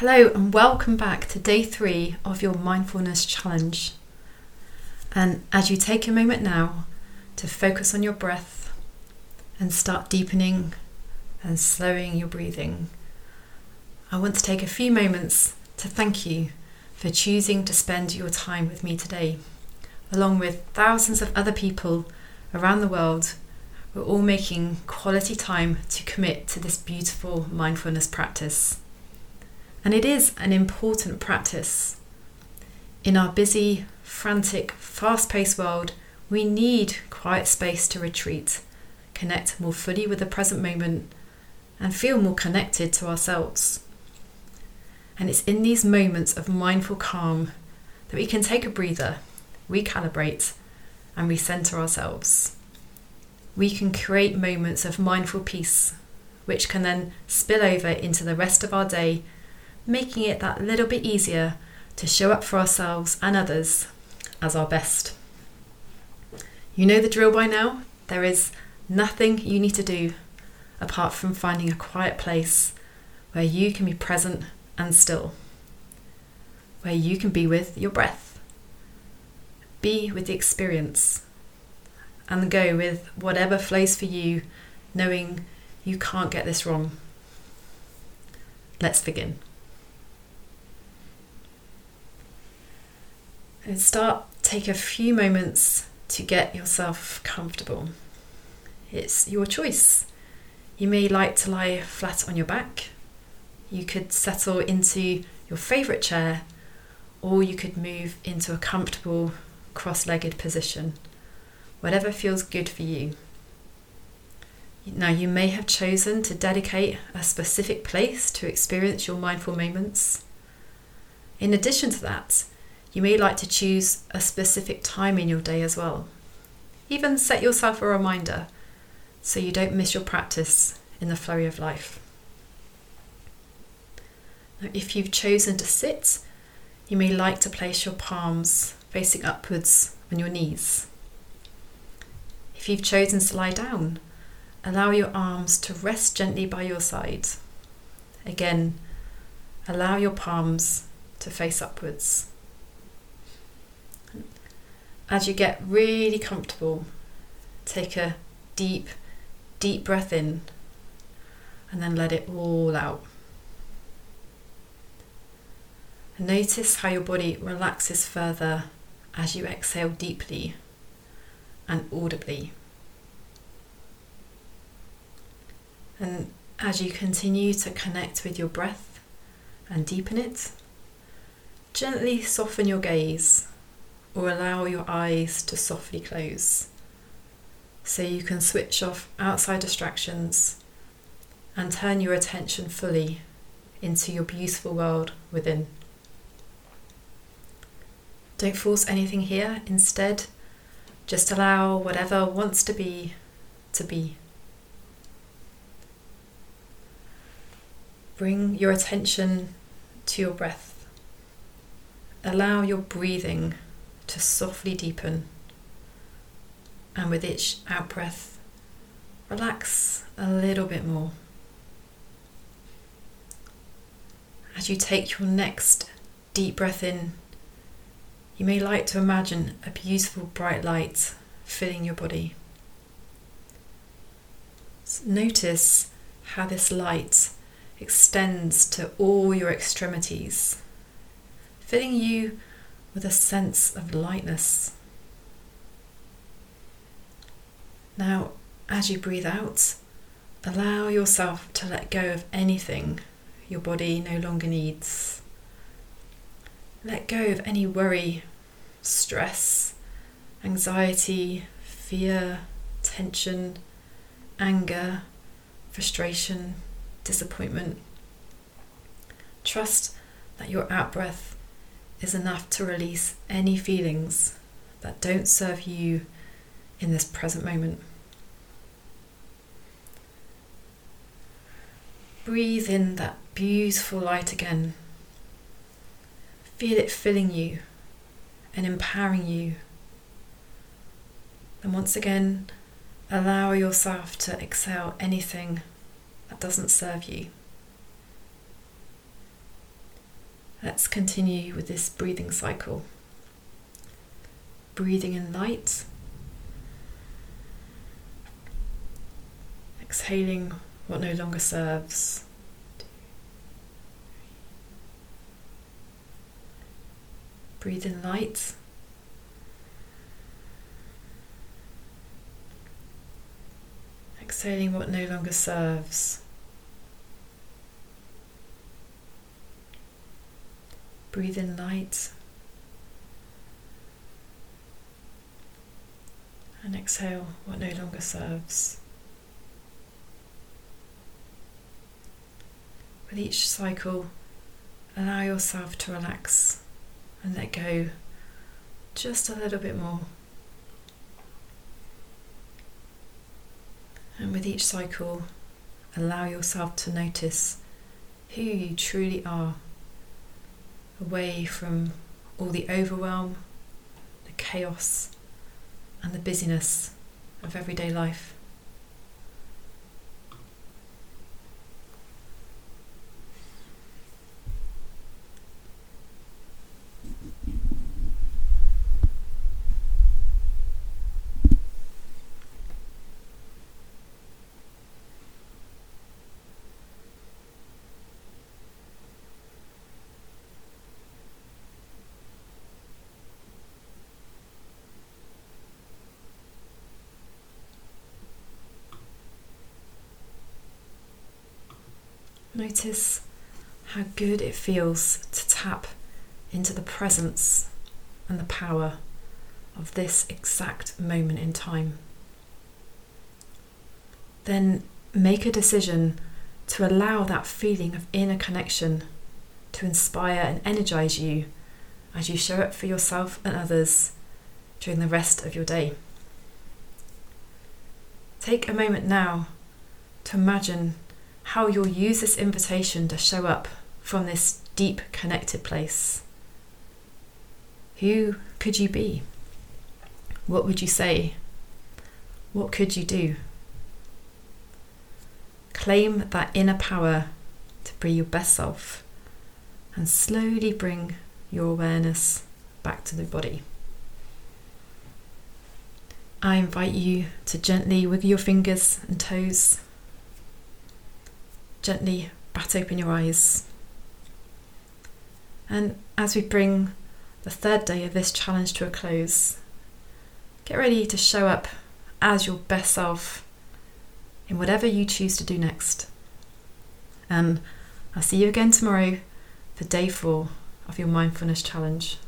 Hello, and welcome back to day three of your mindfulness challenge. And as you take a moment now to focus on your breath and start deepening and slowing your breathing, I want to take a few moments to thank you for choosing to spend your time with me today, along with thousands of other people around the world. We're all making quality time to commit to this beautiful mindfulness practice. And it is an important practice. In our busy, frantic, fast paced world, we need quiet space to retreat, connect more fully with the present moment, and feel more connected to ourselves. And it's in these moments of mindful calm that we can take a breather, recalibrate, and recenter ourselves. We can create moments of mindful peace, which can then spill over into the rest of our day making it that little bit easier to show up for ourselves and others as our best. You know the drill by now. There is nothing you need to do apart from finding a quiet place where you can be present and still, where you can be with your breath, be with the experience, and go with whatever flows for you, knowing you can't get this wrong. Let's begin. And start, take a few moments to get yourself comfortable. It's your choice. You may like to lie flat on your back. You could settle into your favourite chair, or you could move into a comfortable cross legged position, whatever feels good for you. Now, you may have chosen to dedicate a specific place to experience your mindful moments. In addition to that, you may like to choose a specific time in your day as well. Even set yourself a reminder so you don't miss your practice in the flurry of life. Now, if you've chosen to sit, you may like to place your palms facing upwards on your knees. If you've chosen to lie down, allow your arms to rest gently by your side. Again, allow your palms to face upwards. As you get really comfortable, take a deep, deep breath in and then let it all out. Notice how your body relaxes further as you exhale deeply and audibly. And as you continue to connect with your breath and deepen it, gently soften your gaze or allow your eyes to softly close so you can switch off outside distractions and turn your attention fully into your beautiful world within. Don't force anything here, instead, just allow whatever wants to be to be. Bring your attention to your breath. Allow your breathing to softly deepen. And with each out breath, relax a little bit more. As you take your next deep breath in, you may like to imagine a beautiful bright light filling your body. Notice how this light extends to all your extremities, filling you with a sense of lightness. Now, as you breathe out, allow yourself to let go of anything your body no longer needs. Let go of any worry, stress, anxiety, fear, tension, anger, frustration, disappointment. Trust that your out breath is enough to release any feelings that don't serve you in this present moment. Breathe in that beautiful light again. Feel it filling you and empowering you. And once again, allow yourself to exhale anything that doesn't serve you. Let's continue with this breathing cycle. Breathing in light, exhaling what no longer serves. Breathe in light. Exhaling what no longer serves. Breathe in light. And exhale what no longer serves. With each cycle, allow yourself to relax and let go just a little bit more. And with each cycle, allow yourself to notice who you truly are away from all the overwhelm, the chaos, and the busyness of everyday life. Notice how good it feels to tap into the presence and the power of this exact moment in time. Then make a decision to allow that feeling of inner connection to inspire and energize you as you show up for yourself and others during the rest of your day. Take a moment now to imagine how you'll use this invitation to show up from this deep connected place. Who could you be? What would you say? What could you do? Claim that inner power to be your best self and slowly bring your awareness back to the body. I invite you to gently wiggle your fingers and toes gently bat open your eyes. And as we bring the third day of this challenge to a close, get ready to show up as your best self in whatever you choose to do next. And I'll see you again tomorrow for day four of your mindfulness challenge.